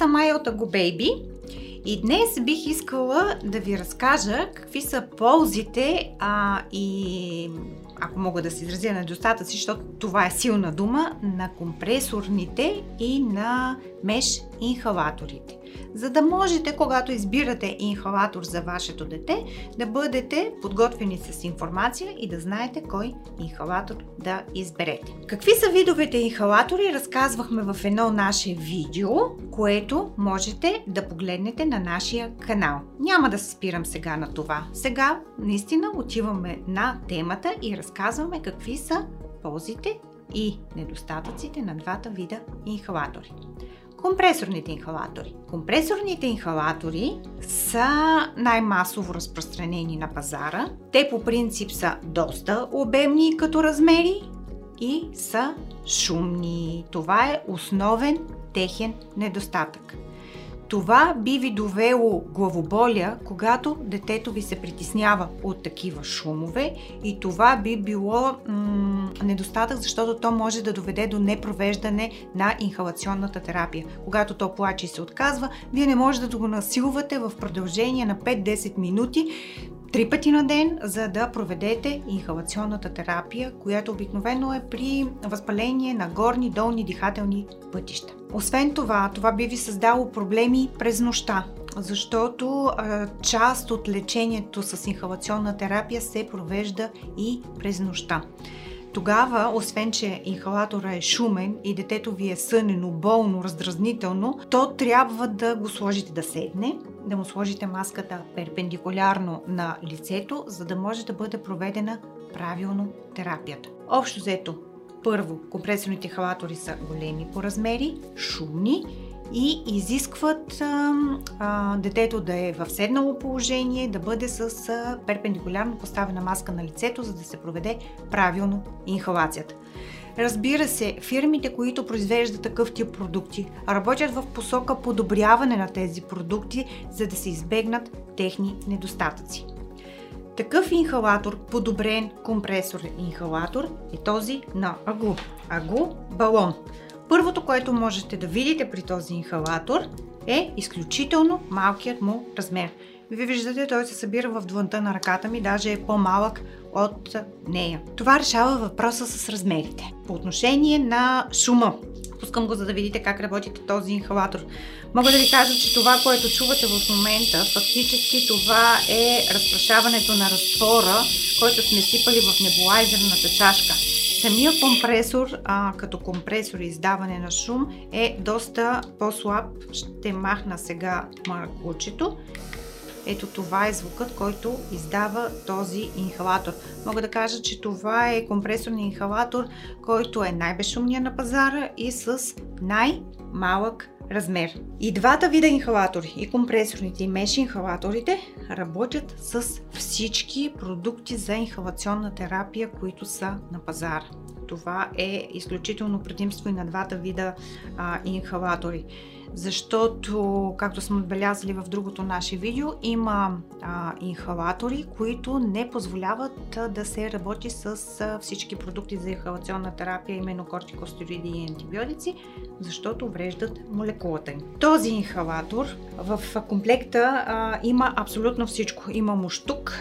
Съм Майя от Baby и днес бих искала да ви разкажа какви са ползите а, и ако мога да се изразя недостатъци, защото това е силна дума, на компресорните и на меш инхалаторите за да можете, когато избирате инхалатор за вашето дете, да бъдете подготвени с информация и да знаете кой инхалатор да изберете. Какви са видовете инхалатори, разказвахме в едно наше видео, което можете да погледнете на нашия канал. Няма да се спирам сега на това. Сега наистина отиваме на темата и разказваме какви са ползите и недостатъците на двата вида инхалатори. Компресорните инхалатори. Компресорните инхалатори са най-масово разпространени на пазара. Те по принцип са доста обемни като размери и са шумни. Това е основен техен недостатък. Това би ви довело главоболя, когато детето ви се притеснява от такива шумове и това би било м- недостатък, защото то може да доведе до непровеждане на инхалационната терапия. Когато то плаче и се отказва, вие не можете да го насилвате в продължение на 5-10 минути, три пъти на ден, за да проведете инхалационната терапия, която обикновено е при възпаление на горни, долни дихателни пътища. Освен това, това би ви създало проблеми през нощта, защото а, част от лечението с инхалационна терапия се провежда и през нощта. Тогава, освен че инхалатора е шумен и детето ви е сънено, болно, раздразнително, то трябва да го сложите да седне, да му сложите маската перпендикулярно на лицето, за да може да бъде проведена правилно терапията. Общо взето, първо, компресорните халатори са големи по размери, шумни и изискват а, а, детето да е в седнало положение, да бъде с а, перпендикулярно поставена маска на лицето, за да се проведе правилно инхалацията. Разбира се, фирмите, които произвеждат такъв тип продукти, работят в посока подобряване на тези продукти, за да се избегнат техни недостатъци. Такъв инхалатор, подобрен компресорен инхалатор е този на АГУ. АГУ балон. Първото, което можете да видите при този инхалатор е изключително малкият му размер. Вие виждате, той се събира в длънта на ръката ми, даже е по-малък от нея. Това решава въпроса с размерите. По отношение на шума, пускам го за да видите как работи този инхалатор. Мога да ви кажа, че това, което чувате в момента, фактически това е разпрашаването на разтвора, който сме сипали в небулайзерната чашка. Самия компресор, а, като компресор и издаване на шум, е доста по-слаб. Ще махна сега маркучето. Ето това е звукът, който издава този инхалатор. Мога да кажа, че това е компресорният инхалатор, който е най-безшумният на пазара и с най-малък размер. И двата вида инхалатори, и компресорните, и меш инхалаторите, работят с всички продукти за инхалационна терапия, които са на пазара. Това е изключително предимство и на двата вида а, инхалатори защото, както сме отбелязали в другото наше видео, има а, инхалатори, които не позволяват а, да се работи с а, всички продукти за инхалационна терапия, именно кортикостероиди и антибиотици, защото вреждат молекулата им. Този инхалатор в комплекта а, има абсолютно всичко. Има муштук,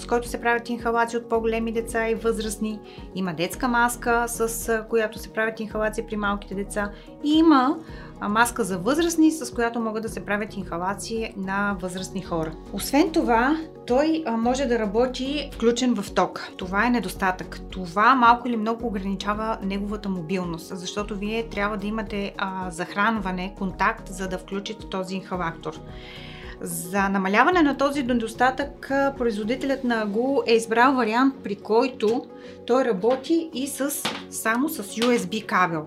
с който се правят инхалации от по-големи деца и възрастни. Има детска маска, с която се правят инхалации при малките деца. И има маска за възрастни, с която могат да се правят инхалации на възрастни хора. Освен това, той може да работи включен в ток. Това е недостатък. Това малко или много ограничава неговата мобилност, защото вие трябва да имате а, захранване, контакт, за да включите този инхалатор. За намаляване на този недостатък, производителят на Агу е избрал вариант, при който той работи и с, само с USB кабел.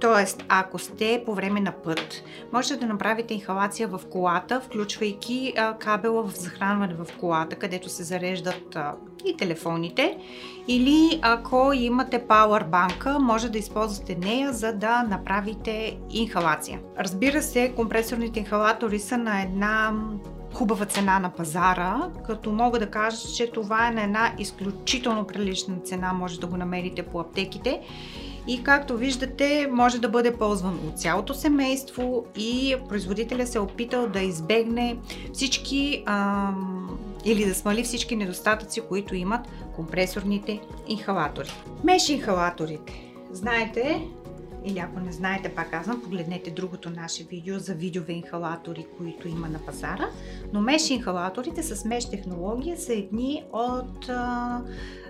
Тоест, ако сте по време на път, можете да направите инхалация в колата, включвайки кабела в захранване в колата, където се зареждат и телефоните. Или ако имате банка, може да използвате нея, за да направите инхалация. Разбира се, компресорните инхалатори са на една хубава цена на пазара, като мога да кажа, че това е на една изключително прилична цена, може да го намерите по аптеките и както виждате може да бъде ползван от цялото семейство и производителя се е опитал да избегне всички ам, или да смали всички недостатъци, които имат компресорните инхалатори. Меш инхалаторите. Знаете, или ако не знаете, пак казвам, погледнете другото наше видео за видеове инхалатори, които има на пазара. Но меш инхалаторите с меш технология са едни от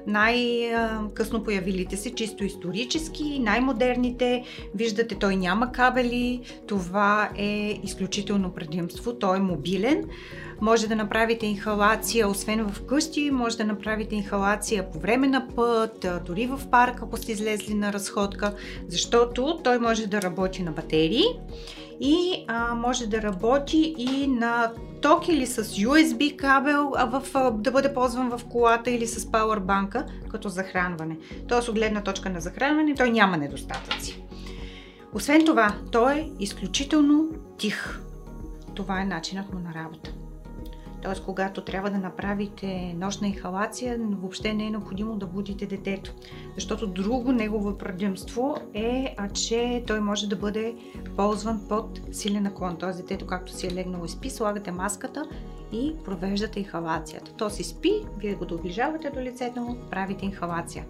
най-късно появилите се, чисто исторически, най-модерните. Виждате, той няма кабели, това е изключително предимство, той е мобилен. Може да направите инхалация, освен в къщи, може да направите инхалация по време на път, дори в парк, ако сте излезли на разходка, защото той може да работи на батерии и а, може да работи и на ток или с USB кабел, а в, а, да бъде ползван в колата или с пауърбанка като захранване. Тоест от гледна точка на захранване той няма недостатъци. Освен това, той е изключително тих. Това е начинът му на работа. Т.е. когато трябва да направите нощна инхалация, въобще не е необходимо да будите детето. Защото друго негово предимство е, че той може да бъде ползван под силен наклон. Т.е. детето, както си е легнало и спи, слагате маската и провеждате инхалацията. То си спи, вие го доближавате до лицето му, правите инхалация.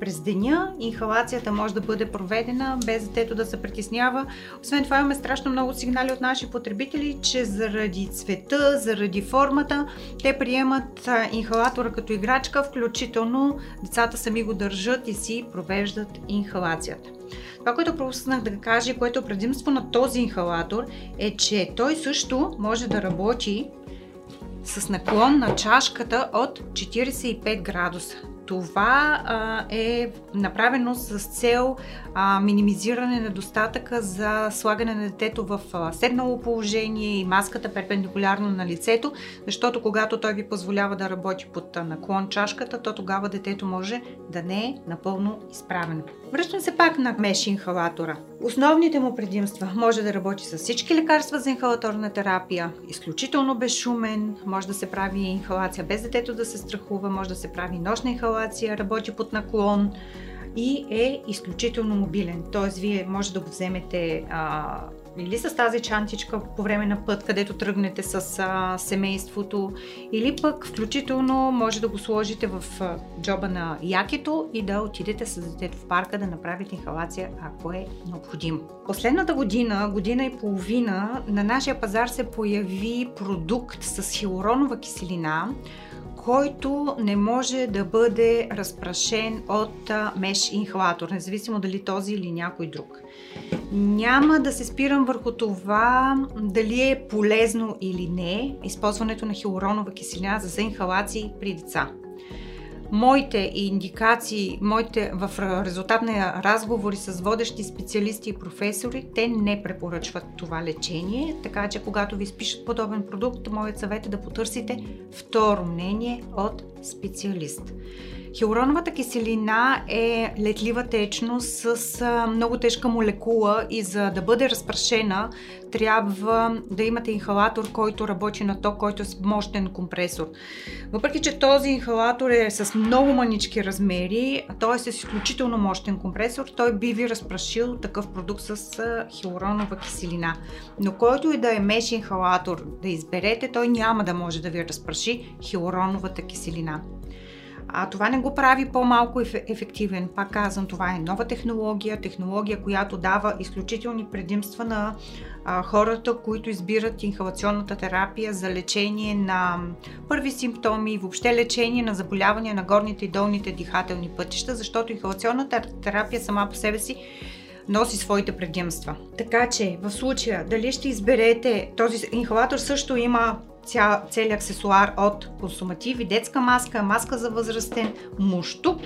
През деня инхалацията може да бъде проведена без детето да се притеснява. Освен това имаме страшно много сигнали от наши потребители, че заради цвета, заради формата, те приемат инхалатора като играчка, включително децата сами го държат и си провеждат инхалацията. Това, което пропуснах да кажа, което е предимство на този инхалатор, е, че той също може да работи с наклон на чашката от 45 градуса. Това а, е направено с цел а, минимизиране на достатъка за слагане на детето в а, седнало положение и маската перпендикулярно на лицето, защото когато той ви позволява да работи под наклон чашката, то тогава детето може да не е напълно изправено. Връщам се пак на меш инхалатора. Основните му предимства. Може да работи с всички лекарства за инхалаторна терапия, изключително безшумен, може да се прави инхалация без детето да се страхува, може да се прави нощна инхалация, работи под наклон, и е изключително мобилен. Тоест, вие може да го вземете а, или с тази чантичка по време на път, където тръгнете с а, семейството, или пък включително може да го сложите в а, джоба на якето и да отидете с детето в парка да направите инхалация, ако е необходимо. Последната година, година и половина, на нашия пазар се появи продукт с хилоронова киселина, който не може да бъде разпрашен от меш инхалатор, независимо дали този или някой друг. Няма да се спирам върху това дали е полезно или не използването на хилоронова киселина за инхалации при деца моите индикации, моите, в резултат на разговори с водещи специалисти и професори, те не препоръчват това лечение, така че когато ви спишат подобен продукт, моят съвет е да потърсите второ мнение от специалист. Хилуроновата киселина е летлива течност с много тежка молекула и за да бъде разпрашена трябва да имате инхалатор, който работи на ток, който е с мощен компресор. Въпреки, че този инхалатор е с много манички размери, т.е. с изключително мощен компресор, той би ви разпрашил такъв продукт с хилуронова киселина. Но който и да е меш инхалатор да изберете, той няма да може да ви разпраши хилуроновата киселина. А това не го прави по-малко ефективен. Пак казвам, това е нова технология, технология, която дава изключителни предимства на а, хората, които избират инхалационната терапия за лечение на първи симптоми и въобще лечение на заболявания на горните и долните дихателни пътища, защото инхалационната терапия сама по себе си носи своите предимства. Така че в случая дали ще изберете този инхалатор също има ця, целият аксесуар от консумативи, детска маска, маска за възрастен, муштук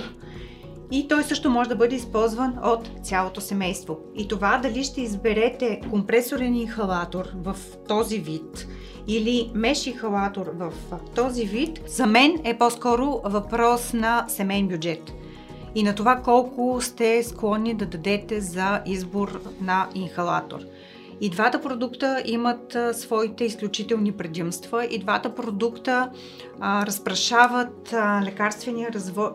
и той също може да бъде използван от цялото семейство. И това дали ще изберете компресорен инхалатор в този вид или меш инхалатор в този вид, за мен е по-скоро въпрос на семейен бюджет и на това колко сте склонни да дадете за избор на инхалатор. И двата продукта имат а, своите изключителни предимства. И двата продукта а, разпрашават а, лекарствения разво,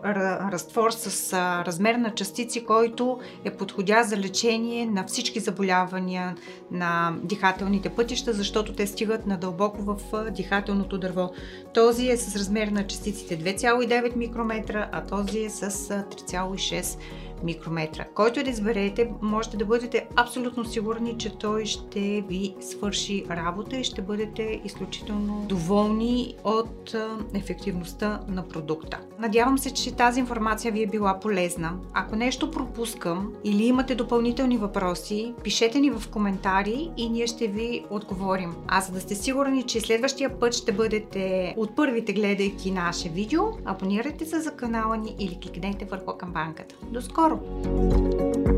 разтвор с а, размер на частици, който е подходящ за лечение на всички заболявания на дихателните пътища, защото те стигат надълбоко в дихателното дърво. Този е с размер на частиците 2,9 микрометра, а този е с 3,6 микрометра. Който да изберете, можете да бъдете абсолютно сигурни, че той ще ви свърши работа и ще бъдете изключително доволни от ефективността на продукта. Надявам се, че тази информация ви е била полезна. Ако нещо пропускам или имате допълнителни въпроси, пишете ни в коментари и ние ще ви отговорим. А за да сте сигурни, че следващия път ще бъдете от първите гледайки наше видео, абонирайте се за канала ни или кликнете върху камбанката. До скоро!